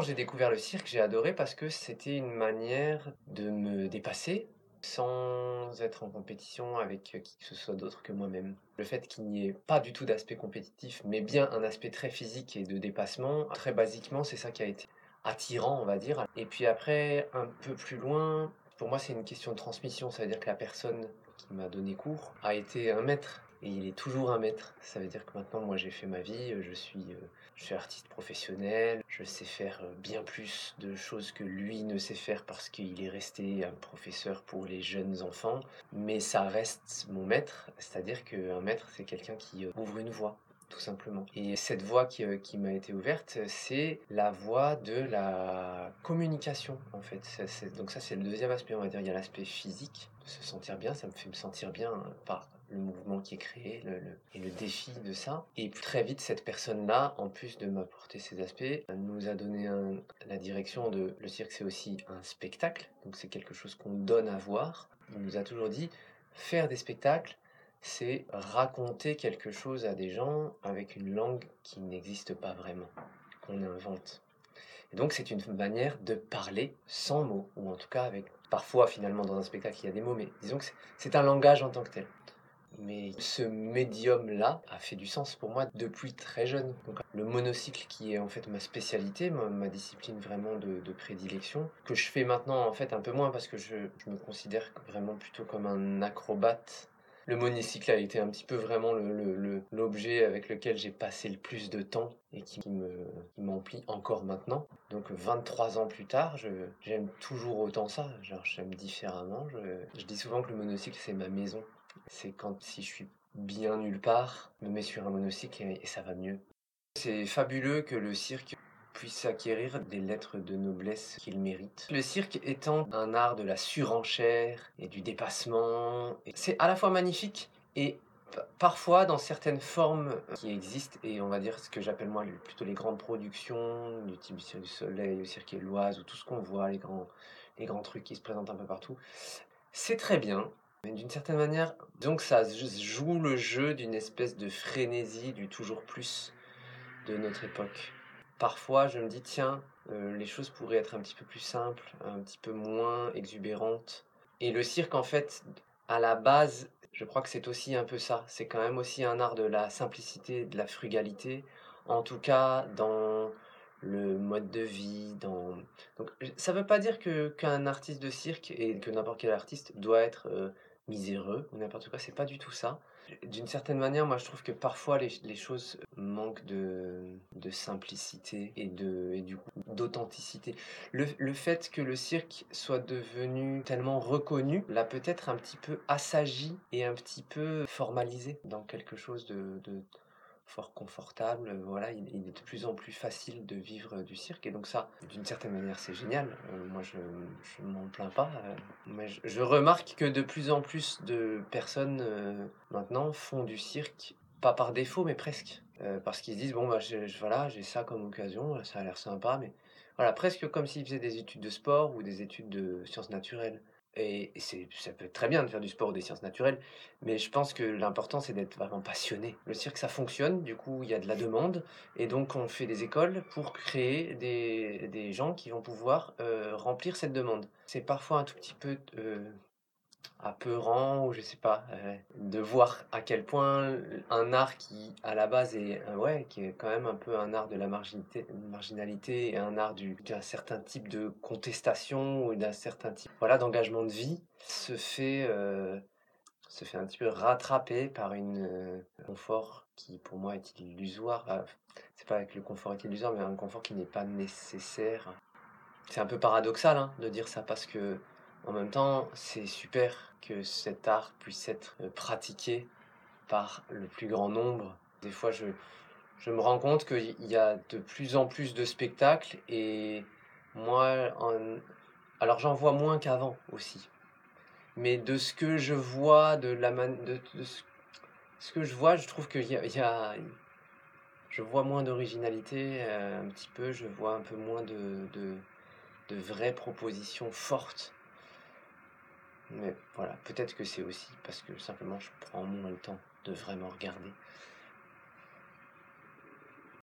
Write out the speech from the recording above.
J'ai découvert le cirque, j'ai adoré parce que c'était une manière de me dépasser sans être en compétition avec qui que ce soit d'autre que moi-même. Le fait qu'il n'y ait pas du tout d'aspect compétitif, mais bien un aspect très physique et de dépassement, très basiquement, c'est ça qui a été attirant, on va dire. Et puis après, un peu plus loin, pour moi, c'est une question de transmission. Ça veut dire que la personne qui m'a donné cours a été un maître et il est toujours un maître. Ça veut dire que maintenant, moi, j'ai fait ma vie, je suis, euh, je suis artiste professionnel, je sais faire euh, bien plus de choses que lui ne sait faire parce qu'il est resté un professeur pour les jeunes enfants, mais ça reste mon maître, c'est-à-dire qu'un maître, c'est quelqu'un qui euh, ouvre une voie tout simplement. Et cette voie qui, m'a été ouverte, c'est la voie de la communication, en fait. donc ça, c'est le deuxième aspect, on va dire. Il y a l'aspect physique, de se sentir bien, ça me fait me sentir bien par le mouvement qui est créé et le défi de ça. Et très vite, cette personne-là, en plus de m'apporter ces aspects, nous a donné la direction de le cirque, c'est aussi un spectacle, donc c'est quelque chose qu'on donne à voir. Il nous a toujours dit, faire des spectacles, c'est raconter quelque chose à des gens avec une langue qui n'existe pas vraiment, qu'on invente. Donc c'est une manière de parler sans mots, ou en tout cas avec parfois finalement dans un spectacle il y a des mots, mais disons que c'est un langage en tant que tel. Mais ce médium-là a fait du sens pour moi depuis très jeune. le monocycle qui est en fait ma spécialité, ma, discipline vraiment de, prédilection, que je fais maintenant en fait un peu moins parce que je, me considère vraiment plutôt comme un acrobate. Le monocycle a été un petit peu vraiment l'objet avec lequel j'ai passé le plus de temps et qui m'emplit encore maintenant. Donc 23 ans plus tard, j'aime toujours autant ça. J'aime différemment. Je dis souvent que le monocycle c'est ma maison c'est quand si je suis bien nulle part, me mets sur un monocycle et, ça va mieux. C'est fabuleux que le cirque puisse acquérir des lettres de noblesse qu'il mérite. Le cirque étant un art de la surenchère et du dépassement, c'est à la fois magnifique et parfois dans certaines formes qui existent, et on va dire ce que j'appelle moi plutôt les grandes productions, du type du Soleil, le cirque éloise, ou tout ce qu'on voit, les grands, les grands trucs qui se présentent un peu partout, c'est très bien, d'une certaine manière, donc ça joue le jeu d'une espèce de frénésie du toujours plus de notre époque. Parfois, je me dis, tiens, euh, les choses pourraient être un petit peu plus simples, un petit peu moins exubérantes. Et le cirque, en fait, à la base, je crois que c'est aussi un peu ça. C'est quand même aussi un art de la simplicité, de la frugalité. En tout cas, dans le mode de vie, dans... Donc, ça ne veut pas dire que qu'un artiste de cirque et que n'importe quel artiste doit être euh, miséreux ou n'importe quoi, c'est pas du tout ça. D'une certaine manière, moi je trouve que parfois les, choses manquent de, de, simplicité et de et du d'authenticité. Le, le, fait que le cirque soit devenu tellement reconnu l'a peut-être un petit peu assagi et un petit peu formalisé dans quelque chose de fort confortable. Voilà, il, est de plus en plus facile de vivre du cirque. Et donc ça, d'une certaine manière, c'est génial. Euh, moi, je ne m'en plains pas. Euh, mais je, remarque que de plus en plus de personnes euh, maintenant font du cirque, pas par défaut, mais presque. parce qu'ils se disent, bon, bah, voilà, j'ai ça comme occasion, ça a l'air sympa, mais voilà, presque comme s'ils faisaient des études de sport ou des études de sciences naturelles. Et, c'est, ça peut être très bien de faire du sport ou des sciences naturelles, mais je pense que l'important c'est d'être vraiment passionné. Le cirque ça fonctionne, du coup il y a de la demande, et donc on fait des écoles pour créer des, des gens qui vont pouvoir euh, remplir cette demande. C'est parfois un tout petit peu euh, apeurant ou je sais pas euh, de voir à quel point un art qui à la base est euh, ouais qui est quand même un peu un art de la marginalité, marginalité et un art d'un certain type de contestation ou d'un certain type voilà d'engagement de vie se fait euh, se fait un petit peu rattraper par une confort qui pour moi est illusoire. C'est pas avec le confort est illusoire mais un confort qui n'est pas nécessaire. C'est un peu paradoxal hein, de dire ça parce que en même temps, c'est super que cet art puisse être euh, pratiqué par le plus grand nombre. Des fois, je, me rends compte qu'il y a de plus en plus de spectacles et moi, alors j'en vois moins qu'avant aussi. Mais de ce que je vois, de la de, ce que je vois, je trouve qu'il y, y a, je vois moins d'originalité, euh, un petit peu, je vois un peu moins de vraies propositions fortes mais voilà, peut-être que c'est aussi parce que simplement je prends moins le temps de vraiment regarder.